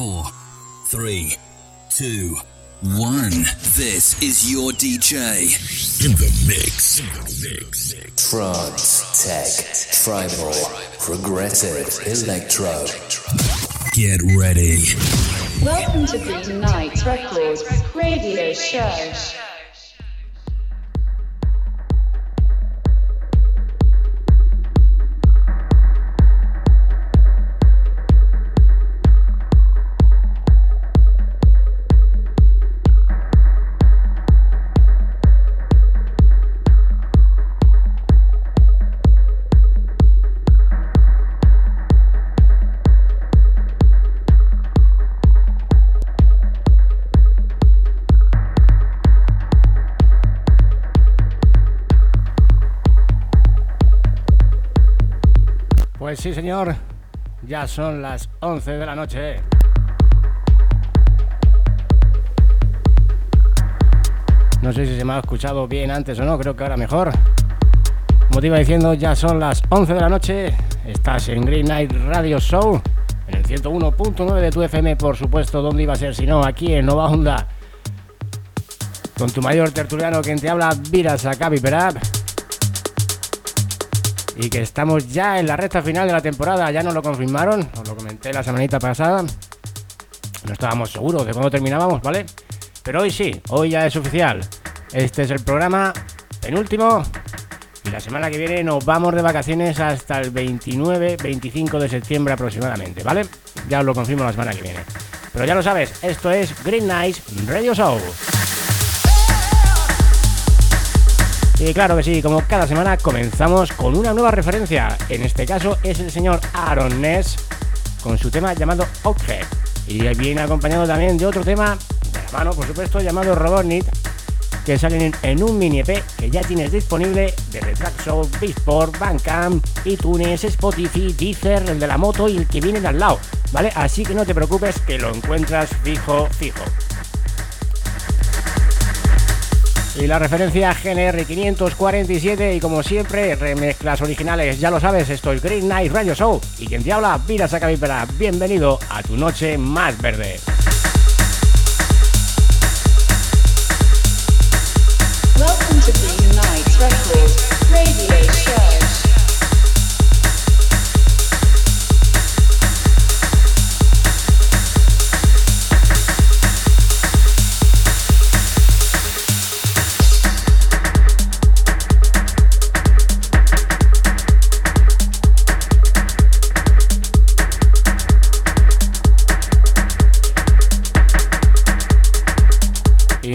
four, three, two, one. This is your DJ. In the mix. In the mix. Trance, tech, tribal, progressive, electro. Get ready. Welcome to Green Night Records radio show. Pues sí, señor. Ya son las 11 de la noche. No sé si se me ha escuchado bien antes o no, creo que ahora mejor. Como te iba diciendo, ya son las 11 de la noche. Estás en Green Night Radio Show, en el 101.9 de tu FM, por supuesto. ¿Dónde iba a ser si no? Aquí en Nova Honda. Con tu mayor tertuliano, quien te habla, Viras Akabi Perab y que estamos ya en la recta final de la temporada, ya nos lo confirmaron, os lo comenté la semanita pasada, no estábamos seguros de cuándo terminábamos, ¿vale? Pero hoy sí, hoy ya es oficial, este es el programa penúltimo y la semana que viene nos vamos de vacaciones hasta el 29-25 de septiembre aproximadamente, ¿vale? Ya os lo confirmo la semana que viene. Pero ya lo sabes, esto es Green Nights Radio Show. Y claro que sí, como cada semana comenzamos con una nueva referencia. En este caso es el señor Aaron Ness con su tema llamado Object. Y viene acompañado también de otro tema de la mano, por supuesto, llamado Robotnik, que salen en, un mini EP que ya tienes disponible desde Tracksoul, Beatport, Bandcamp, iTunes, Spotify, Deezer, el de la moto y el que viene de al lado, ¿vale? Así que no te preocupes que lo encuentras fijo, fijo. Y la referencia GNR 547 y como siempre remezclas originales, ya lo sabes, esto es Green Night Radio Show. Y quien te habla, Vira Sacavipera, bienvenido a tu noche más verde.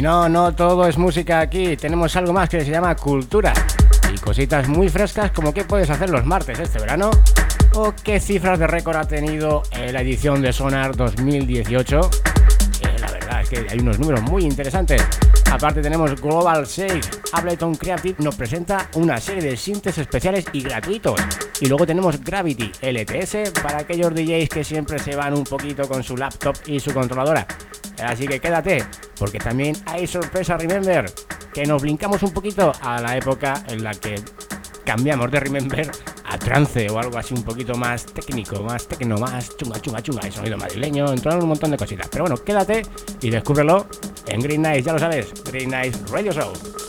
No, no todo es música aquí, tenemos algo más que se llama cultura. Y cositas muy frescas como qué puedes hacer los martes este verano. O qué cifras de récord ha tenido eh, la edición de Sonar 2018. Eh, la verdad es que hay unos números muy interesantes. Aparte tenemos Global 6. Ableton Creative nos presenta una serie de sintes especiales y gratuitos. Y luego tenemos Gravity LTS para aquellos DJs que siempre se van un poquito con su laptop y su controladora. Así que quédate, porque también hay sorpresa, remember, que nos brincamos un poquito a la época en la que cambiamos de remember a trance o algo así un poquito más técnico, más tecno, más chunga, chunga, chunga, y sonido madrileño, entraron un montón de cositas. Pero bueno, quédate y descúbrelo en Green Night, ya lo sabes, Green Night Radio Show.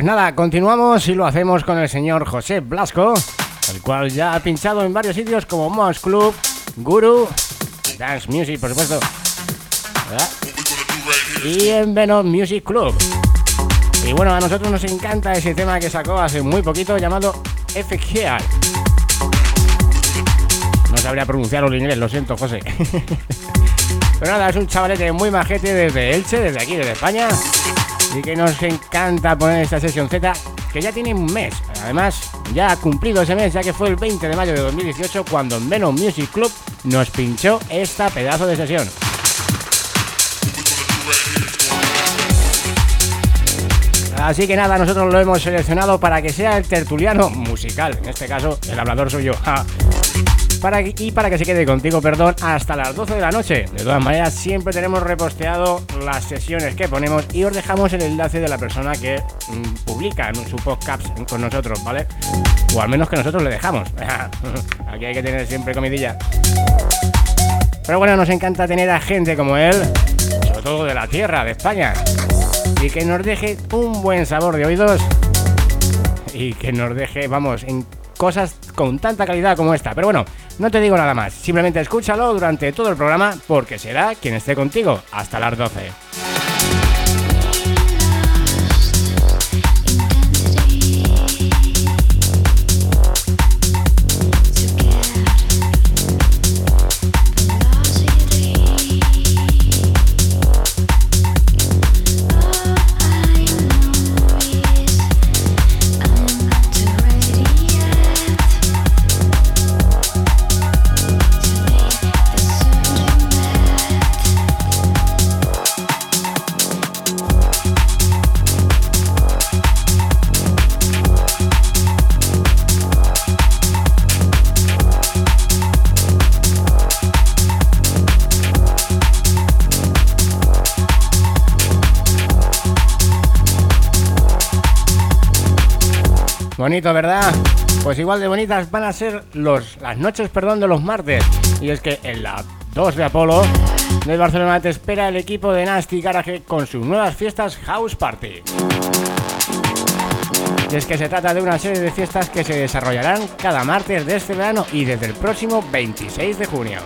Pues nada, continuamos y lo hacemos con el señor José Blasco, el cual ya ha pinchado en varios sitios como Moss Club, Guru, Dance Music, por supuesto, y en Venom Music Club. Y bueno, a nosotros nos encanta ese tema que sacó hace muy poquito llamado FGR. No sabría pronunciarlo en inglés, lo siento, José. Pero nada, es un chavalete muy majete desde Elche, desde aquí, desde España y que nos encanta poner esta sesión Z que ya tiene un mes. Además, ya ha cumplido ese mes, ya que fue el 20 de mayo de 2018 cuando en Venom Music Club nos pinchó esta pedazo de sesión. Así que nada, nosotros lo hemos seleccionado para que sea el tertuliano musical. En este caso, el hablador soy yo para, y para que se quede contigo, perdón, hasta las 12 de la noche. De todas maneras, siempre tenemos reposteado las sesiones que ponemos y os dejamos el enlace de la persona que mm, publica en su podcast con nosotros, ¿vale? O al menos que nosotros le dejamos. Aquí hay que tener siempre comidilla. Pero bueno, nos encanta tener a gente como él, sobre todo de la tierra, de España, y que nos deje un buen sabor de oídos y que nos deje, vamos, en cosas con tanta calidad como esta. Pero bueno, no te digo nada más, simplemente escúchalo durante todo el programa porque será quien esté contigo hasta las 12. Bonito, ¿verdad? Pues igual de bonitas van a ser los, las noches perdón, de los martes. Y es que en la 2 de Apolo de Barcelona te espera el equipo de Nasty Garage con sus nuevas fiestas House Party. Y es que se trata de una serie de fiestas que se desarrollarán cada martes de este verano y desde el próximo 26 de junio.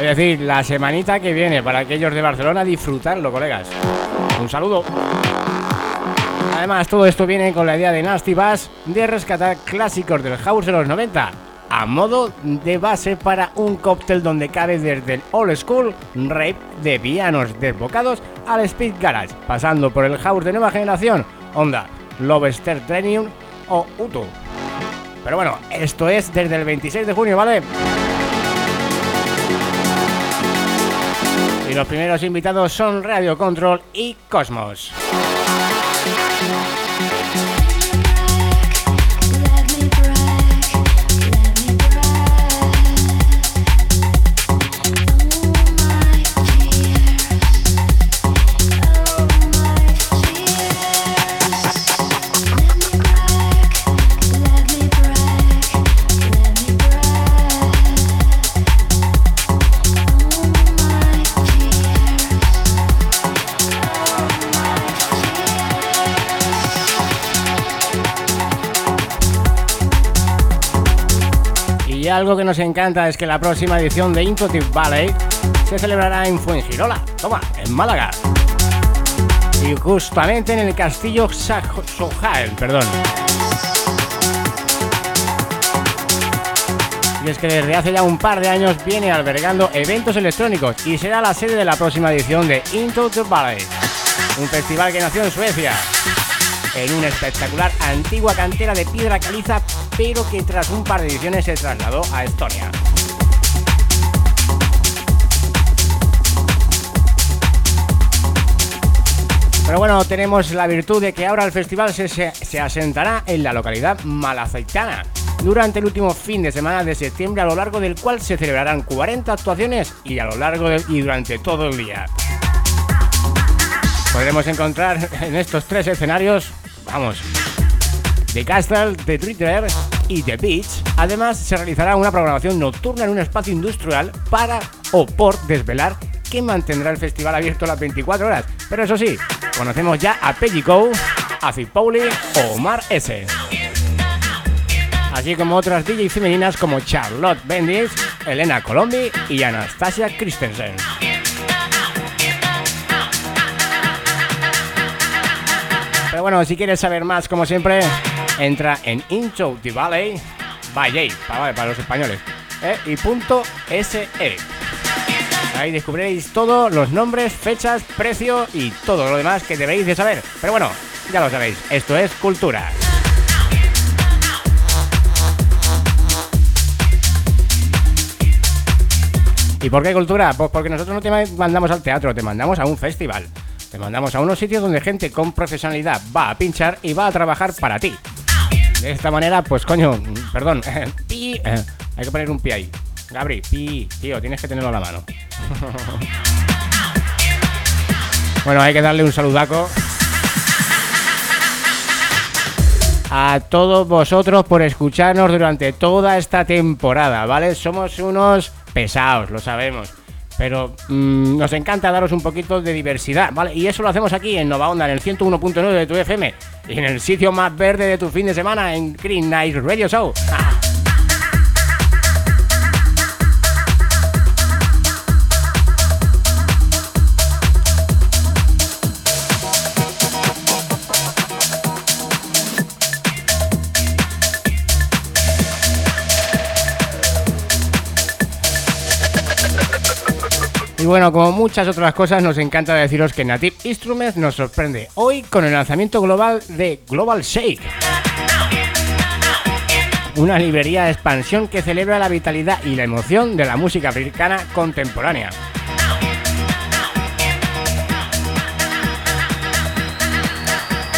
Es decir, la semanita que viene para aquellos de Barcelona disfrutarlo, colegas. Un saludo. Además, todo esto viene con la idea de Nasty Bass de rescatar clásicos del house de los 90 a modo de base para un cóctel donde cabe desde el old school rape de pianos desbocados al speed garage, pasando por el house de nueva generación, Honda, Lobster Trenium o Uto. Pero bueno, esto es desde el 26 de junio, ¿vale? Los primeros invitados son Radio Control y Cosmos. Algo que nos encanta es que la próxima edición de Intuitive Ballet se celebrará en Fuengirola, toma, en Málaga. Y justamente en el castillo Sojael, perdón. Y es que desde hace ya un par de años viene albergando eventos electrónicos y será la sede de la próxima edición de Into the Ballet, un festival que nació en Suecia en una espectacular antigua cantera de piedra caliza, pero que tras un par de ediciones se trasladó a Estonia. Pero bueno, tenemos la virtud de que ahora el festival se, asentará en la localidad malaceitana durante el último fin de semana de septiembre, a lo largo del cual se celebrarán 40 actuaciones y a lo largo y durante todo el día. Podremos encontrar en estos tres escenarios vamos, The Castle, The Twitter y The Beach. Además, se realizará una programación nocturna en un espacio industrial para o por desvelar que mantendrá el festival abierto las 24 horas. Pero eso sí, conocemos ya a Go, a Pauli o Omar S. Así como otras DJ femeninas como Charlotte Bendis, Elena Colombi y Anastasia Christensen. Pero bueno, si quieres saber más, como siempre, entra en Into the Valley by para, los españoles, ¿eh? y punto SE. Ahí descubriréis todos los nombres, fechas, precio y todo lo demás que debéis de saber. Pero bueno, ya lo sabéis, esto es cultura. ¿Y por qué cultura? Pues porque nosotros no te mandamos al teatro, te mandamos a un festival. Te mandamos a unos sitios donde gente con profesionalidad va a pinchar y va a trabajar para ti. De esta manera, pues coño, perdón, pi, eh, hay que poner un pi ahí. Gabri, pi, tío, tienes que tenerlo a la mano. bueno, hay que darle un saludaco a todos vosotros por escucharnos durante toda esta temporada, ¿vale? Somos unos pesados, lo sabemos pero mm, nos encanta daros un poquito de diversidad, ¿vale? Y eso lo hacemos aquí en Nova Onda, en el 101.9 de tu FM en el sitio más verde de tu fin de semana en Green Night Radio Show. Bueno, como muchas otras cosas, nos encanta deciros que Native Instruments nos sorprende hoy con el lanzamiento global de Global Shake. Una librería de expansión que celebra la vitalidad y la emoción de la música africana contemporánea.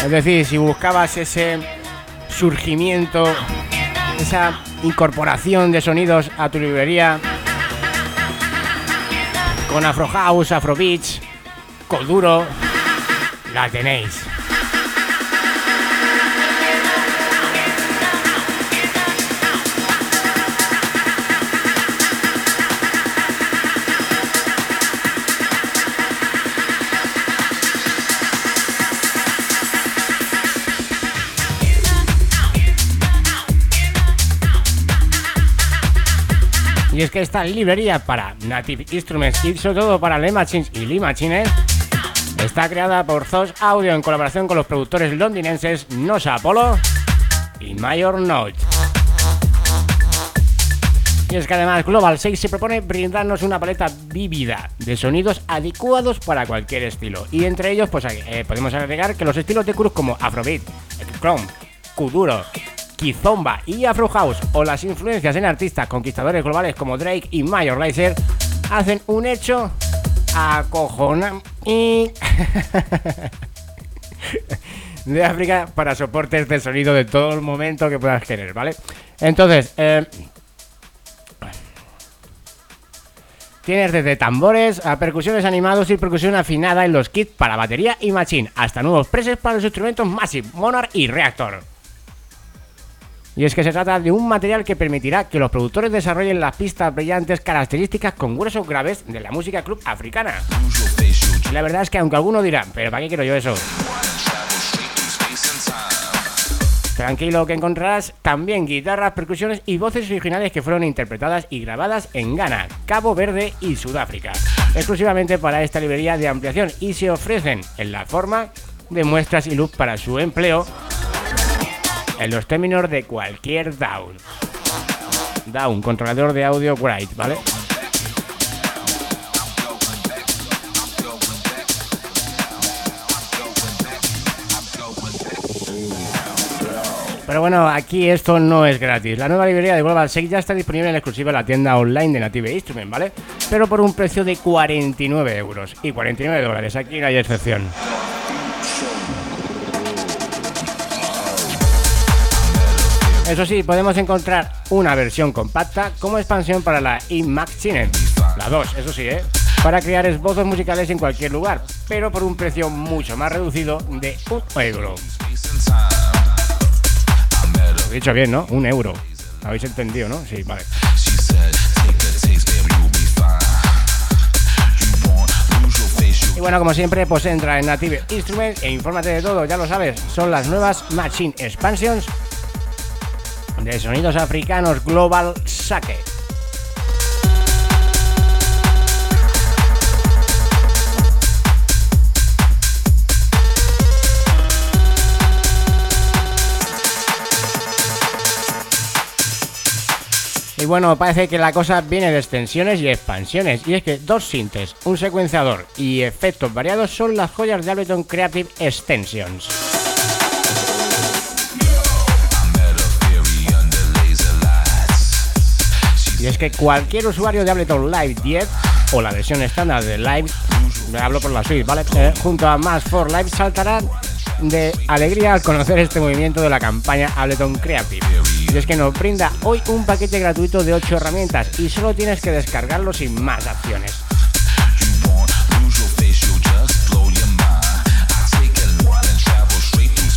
Es decir, si buscabas ese surgimiento, esa incorporación de sonidos a tu librería, con Afro House, Afro Beach, Coduro, la tenéis. Y es que esta librería para Native Instruments y sobre todo para Le Machines y Lee Machines está creada por Zos Audio en colaboración con los productores londinenses Nosa Apollo y Mayor Note. Y es que además Global 6 se propone brindarnos una paleta vívida de sonidos adecuados para cualquier estilo. Y entre ellos, pues eh, podemos agregar que los estilos de cruz como Afrobeat, Chrome, Kuduro, Kizomba y Afro House o las influencias en artistas conquistadores globales como Drake y Major Lazer hacen un hecho acojonante de África para soportes de sonido de todo el momento que puedas querer, ¿vale? Entonces, eh, Tienes desde tambores a percusiones animados y percusión afinada en los kits para batería y machine, hasta nuevos presets para los instrumentos Massive, Monarch y Reactor. Y es que se trata de un material que permitirá que los productores desarrollen las pistas brillantes características con gruesos graves de la música club africana. La verdad es que aunque alguno dirá, pero ¿para qué quiero yo eso? tranquilo que encontrarás también guitarras, percusiones y voces originales que fueron interpretadas y grabadas en Ghana, Cabo Verde y Sudáfrica, exclusivamente para esta librería de ampliación y se ofrecen en la forma de muestras y loop para su empleo en los términos de cualquier DAW. DAW, controlador de audio Write, ¿vale? Pero bueno, aquí esto no es gratis. La nueva librería de Global Sec ya está disponible en exclusiva en la tienda online de Native Instrument, ¿vale? Pero por un precio de 49 euros y 49 dólares. Aquí no hay excepción. Eso sí, podemos encontrar una versión compacta como expansión para la iMachine, la 2, eso sí, ¿eh? para crear esbozos musicales en cualquier lugar, pero por un precio mucho más reducido de un euro. Lo he dicho bien, ¿no? Un euro. ¿Habéis entendido, no? Sí, vale. Y bueno, como siempre, pues entra en Native Instruments e infórmate de todo, ya lo sabes. Son las nuevas Machine Expansions de sonidos africanos Global Sake. Y bueno, parece que la cosa viene de extensiones y expansiones. Y es que dos sintes, un secuenciador y efectos variados son las joyas de Ableton Creative Extensions. Y es que cualquier usuario de Ableton Live 10 o la versión estándar de Live, me hablo por la suite, ¿vale? Eh, junto a Más for Live saltarán de alegría al conocer este movimiento de la campaña Ableton Creative. Y es que nos brinda hoy un paquete gratuito de 8 herramientas y solo tienes que descargarlo sin más acciones.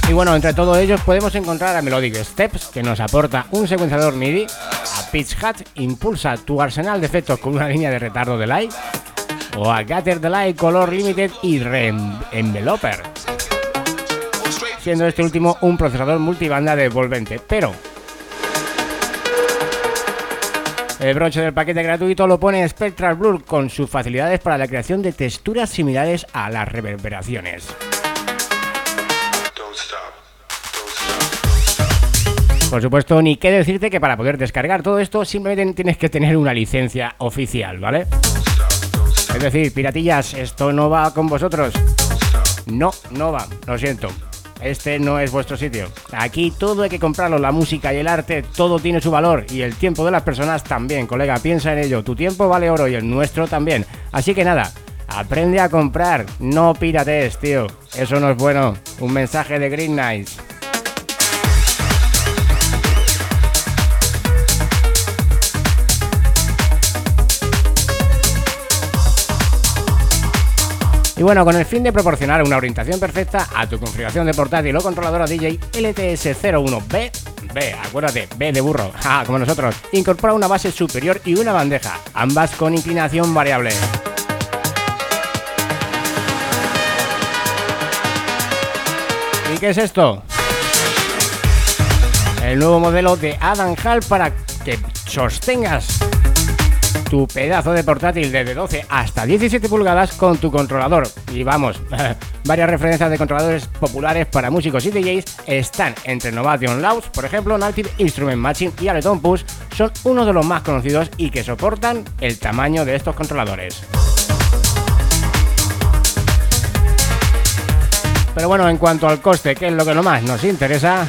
Y bueno, entre todos ellos podemos encontrar a Melodic Steps, que nos aporta un secuenciador MIDI, Pitch Hat, impulsa tu arsenal de efectos con una línea de retardo de light, o a Gather Light Color Limited y Re-Enveloper, siendo este último un procesador multibanda de Volvente, pero el broche del paquete gratuito lo pone Spectral Blur con sus facilidades para la creación de texturas similares a las reverberaciones. Por supuesto, ni qué decirte que para poder descargar todo esto simplemente tienes que tener una licencia oficial, ¿vale? Es decir, piratillas, esto no va con vosotros. No, no va, lo siento. Este no es vuestro sitio. Aquí todo hay que comprarlo, la música y el arte, todo tiene su valor y el tiempo de las personas también, colega, piensa en ello. Tu tiempo vale oro y el nuestro también. Así que nada, aprende a comprar, no pirates, tío. Eso no es bueno. Un mensaje de Green Nights. Y bueno, con el fin de proporcionar una orientación perfecta a tu configuración de portátil o controladora DJ LTS01B, B, acuérdate, B de burro, ja, como nosotros, incorpora una base superior y una bandeja, ambas con inclinación variable. ¿Y qué es esto? El nuevo modelo de Adam Hall para que sostengas tu pedazo de portátil desde 12 hasta 17 pulgadas con tu controlador. Y vamos, varias referencias de controladores populares para músicos y DJs están entre Novation Laws, por ejemplo, Native Instrument Matching y Ableton Push son uno de los más conocidos y que soportan el tamaño de estos controladores. Pero bueno, en cuanto al coste, que es lo que más nos interesa,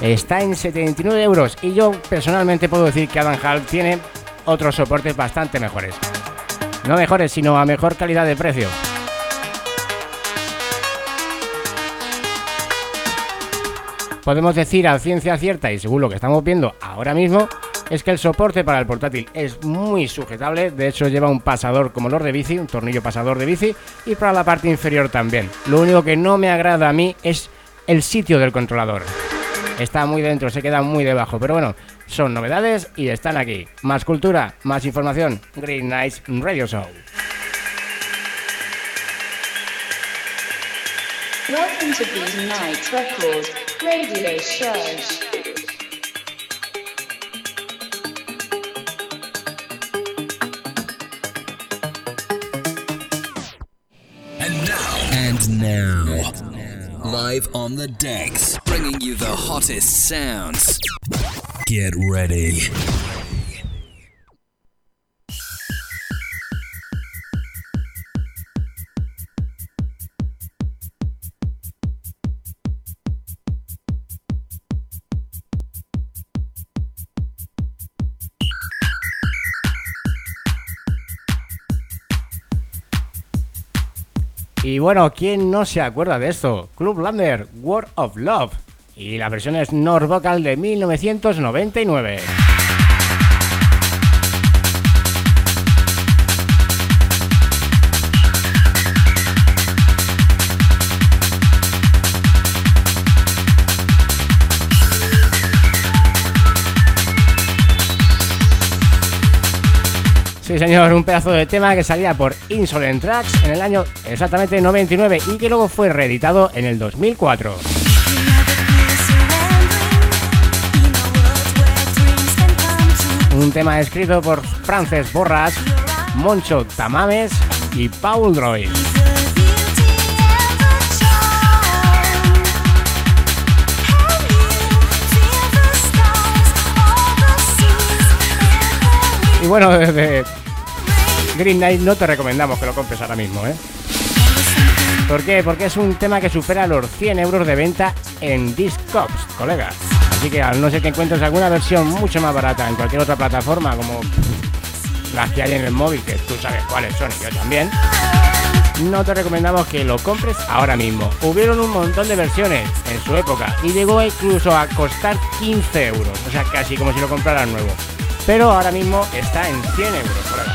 está en 79 euros y yo personalmente puedo decir que Adam Hall tiene otros soportes bastante mejores. No mejores, sino a mejor calidad de precio. Podemos decir a ciencia cierta y según lo que estamos viendo ahora mismo, es que el soporte para el portátil es muy sujetable, de hecho lleva un pasador como los de bici, un tornillo pasador de bici, y para la parte inferior también. Lo único que no me agrada a mí es el sitio del controlador. Está muy dentro, se queda muy debajo, pero bueno, son novedades y están aquí. Más cultura, más información. Green Nights Radio Show. Welcome to Green Nights Records. Radio Show. And now, live on the decks, bringing you the hottest sounds. Get ready. Y bueno, ¿quién no se acuerda de esto? Club Lander, World of Love. Y la versión es North Vocal de 1999. Sí, señor, un pedazo de tema que salía por Insolent Tracks en el año exactamente 99 y que luego fue reeditado en el 2004. Un tema escrito por Frances Borras, Moncho Tamames y Paul Droid. Y bueno, desde Green Knight no te recomendamos que lo compres ahora mismo, ¿eh? ¿Por qué? Porque es un tema que supera los 100 euros de venta en Discogs, colegas. Así que al no ser que encuentres alguna versión mucho más barata en cualquier otra plataforma, como las que hay en el móvil, que tú sabes cuáles son y yo también, no te recomendamos que lo compres ahora mismo. Hubieron un montón de versiones en su época y llegó incluso a costar 15 euros, o sea, casi como si lo compraras nuevo pero ahora mismo está en 100 euros por ahora.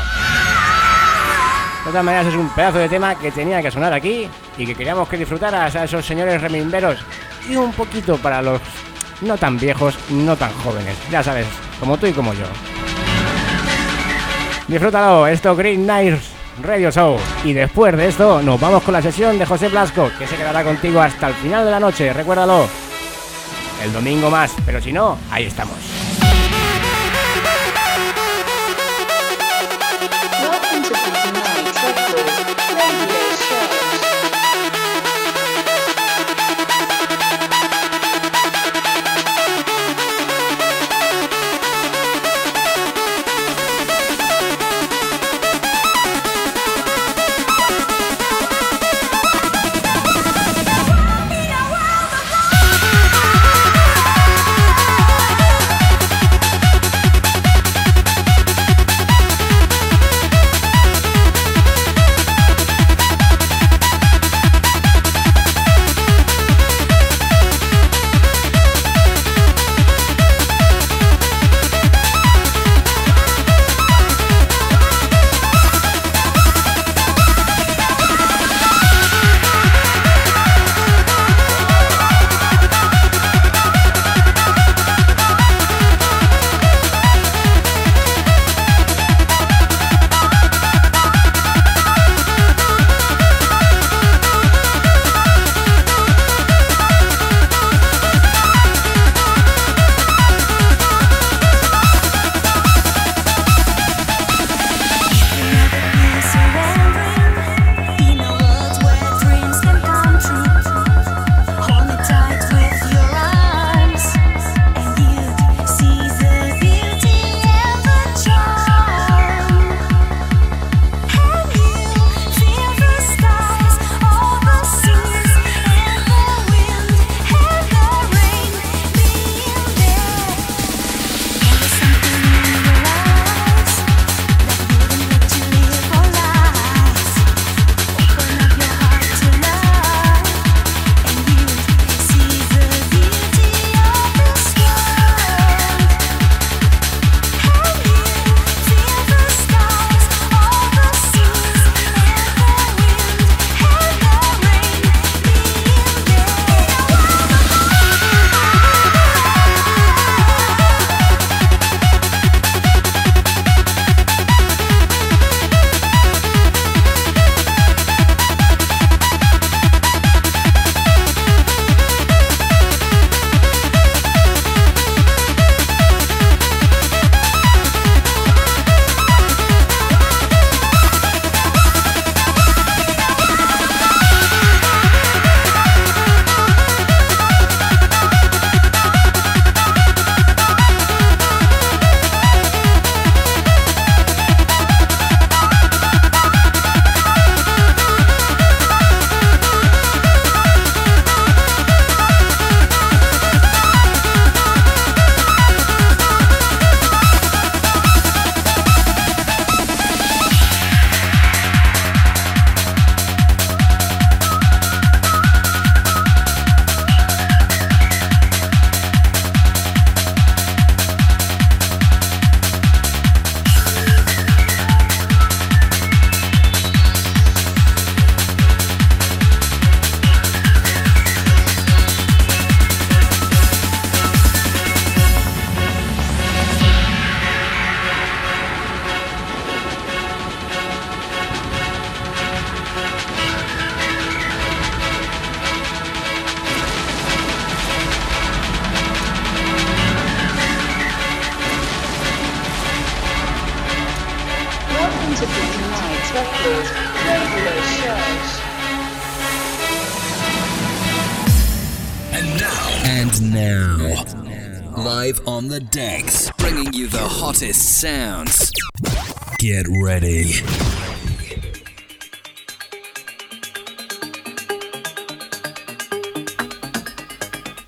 De todas maneras es un pedazo de tema que tenía que sonar aquí y que queríamos que disfrutaras a esos señores remimberos y un poquito para los no tan viejos, no tan jóvenes, ya sabes, como tú y como yo. Disfrútalo, esto Green Nights Radio Show. Y después de esto nos vamos con la sesión de José Blasco, que se quedará contigo hasta el final de la noche, recuérdalo. El domingo más, pero si no, ahí estamos.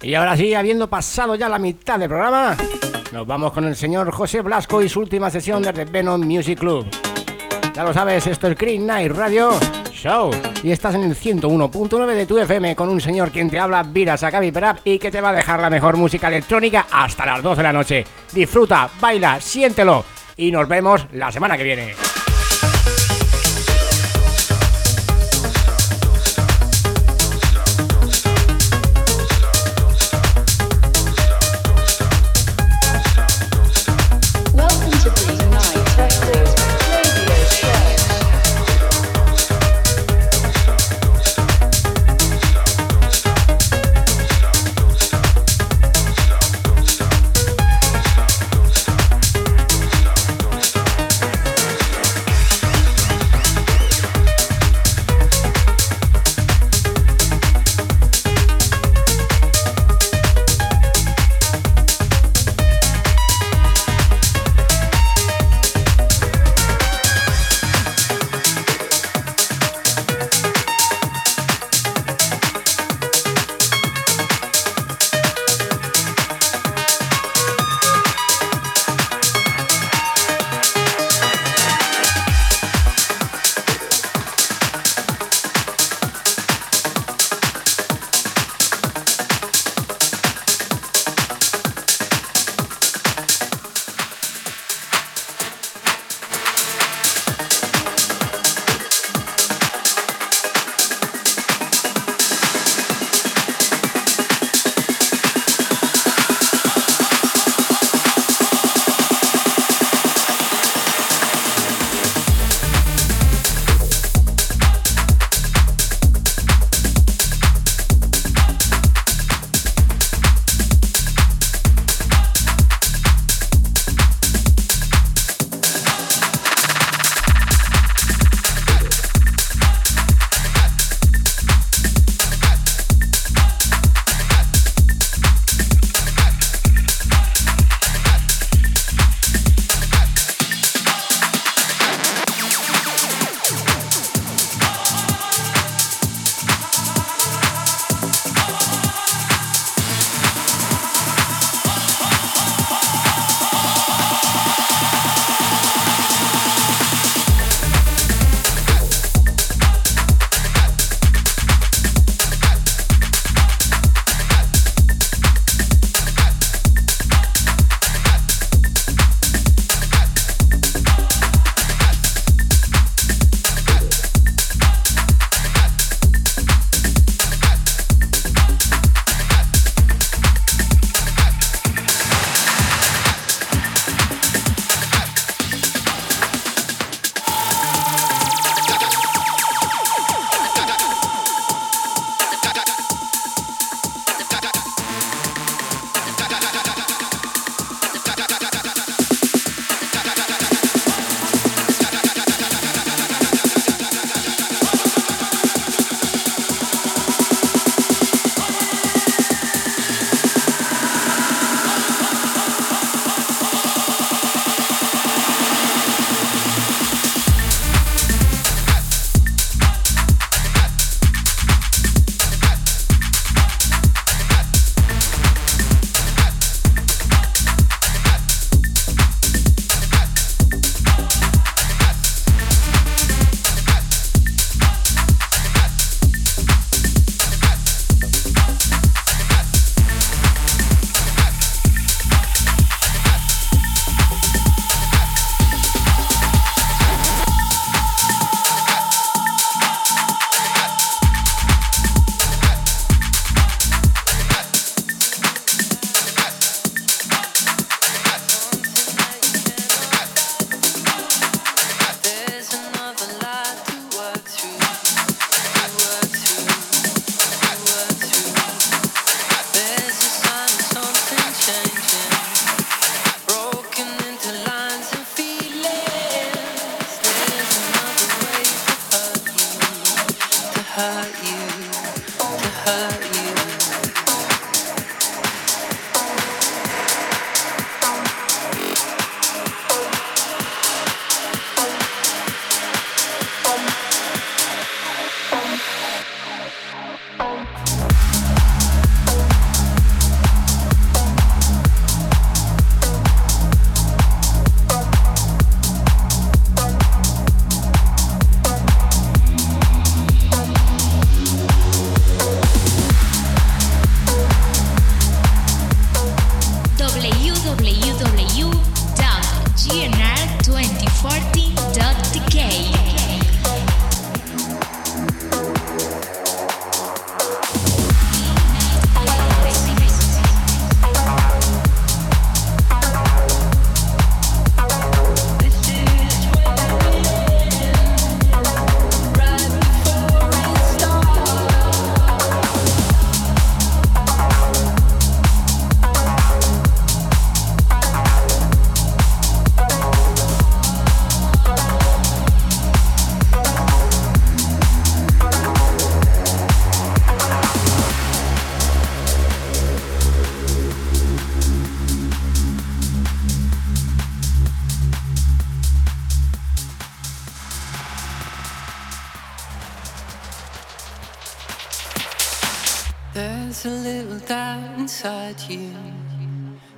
Y ahora sí, habiendo pasado ya la mitad del programa, nos vamos con el señor José Blasco y su última sesión de Venom Music Club. Ya lo sabes, esto es Green Night Radio Show. Y estás en el 101.9 de tu FM con un señor quien te habla, Vira Sakabi Perap, y que te va a dejar la mejor música electrónica hasta las 12 de la noche. Disfruta, baila, siéntelo. Y nos vemos la semana que viene.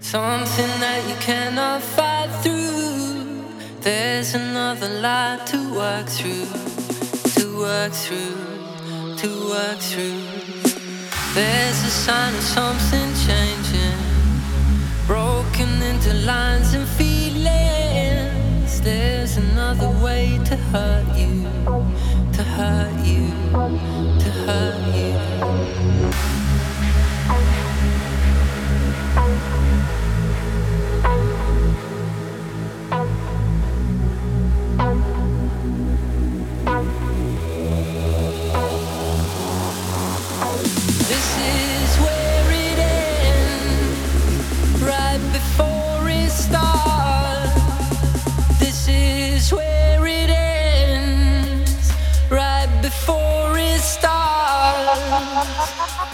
Something that you cannot fight through. There's another light to work through, to work through, to work through. There's a sign of something changing, broken into lines and feelings. There's another way to hurt you, to hurt you, to hurt you.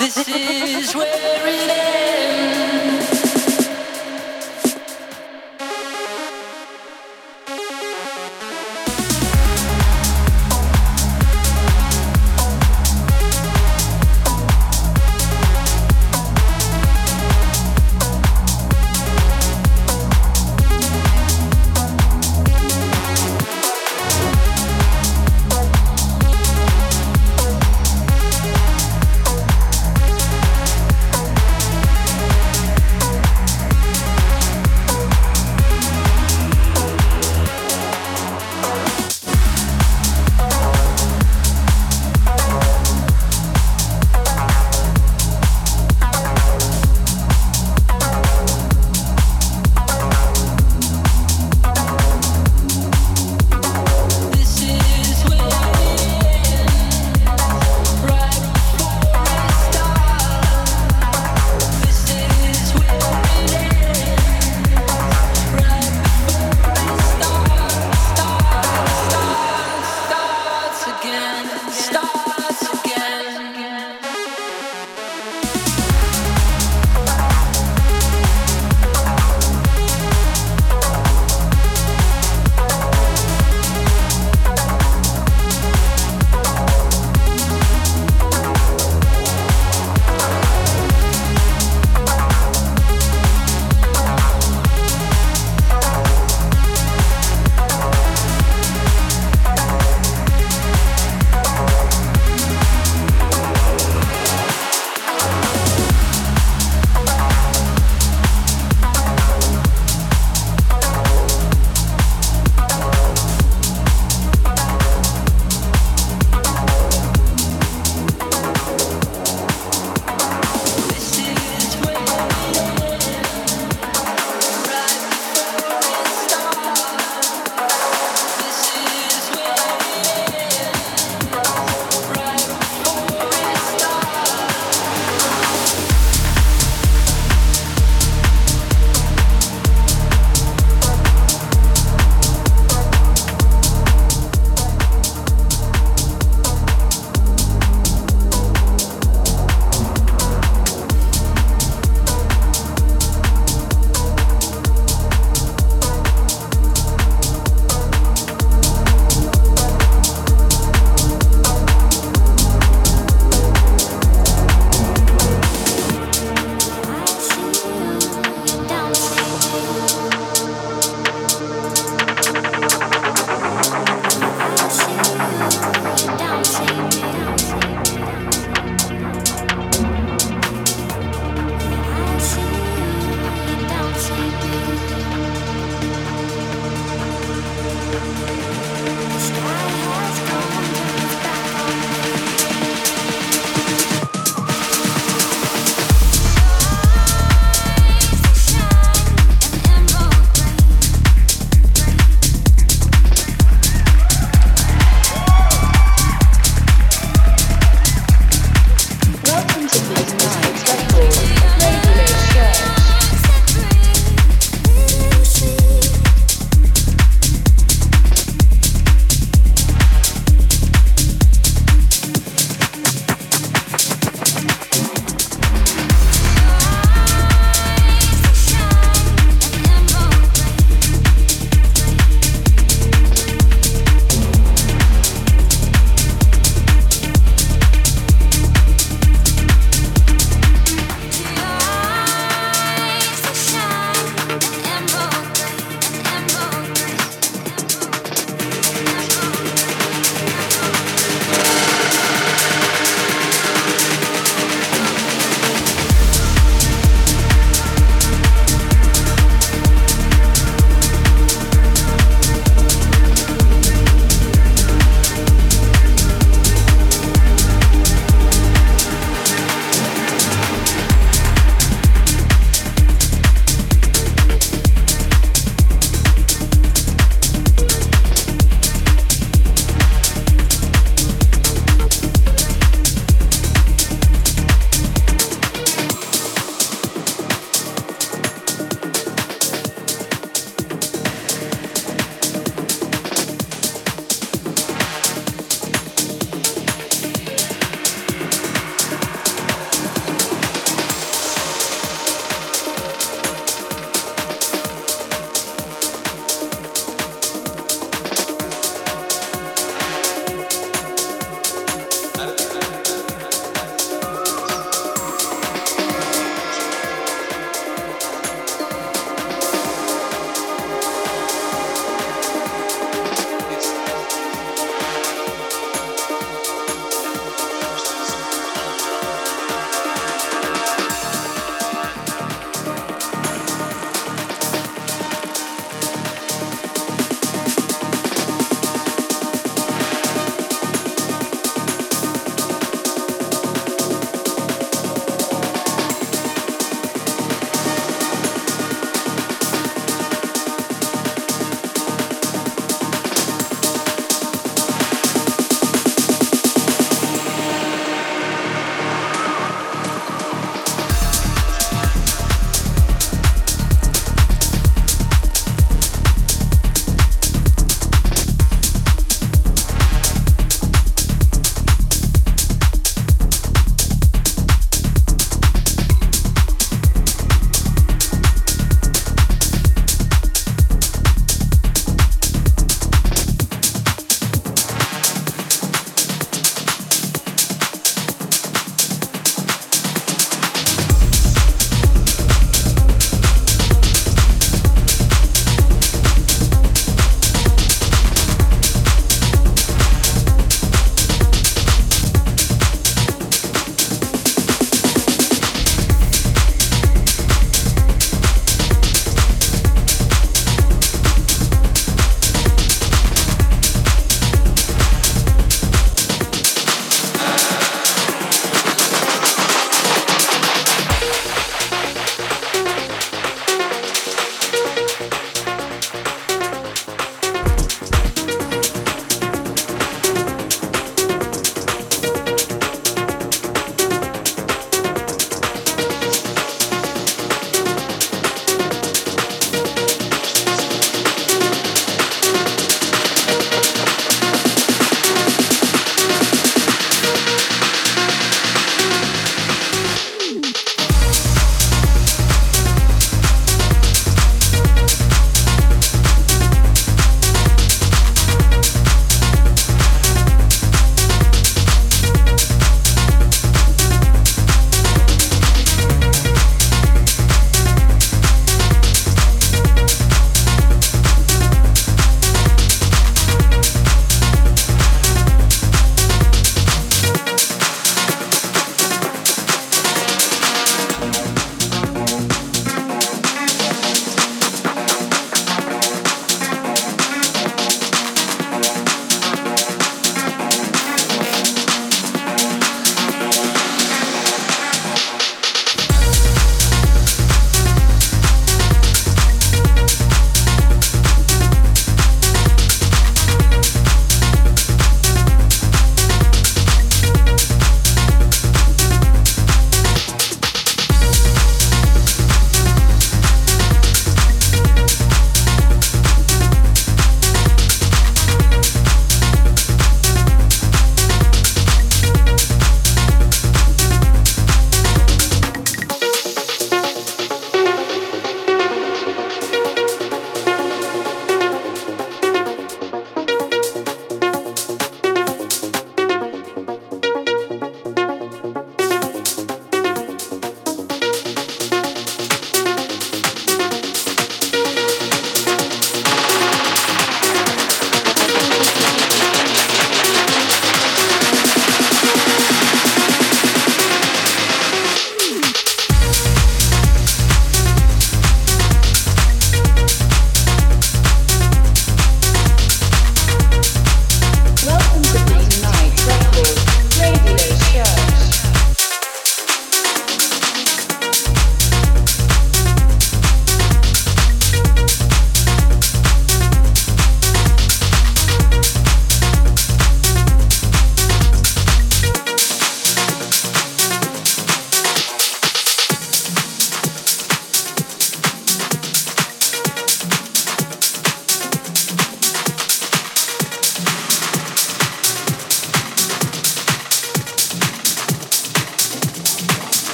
This is where it ends.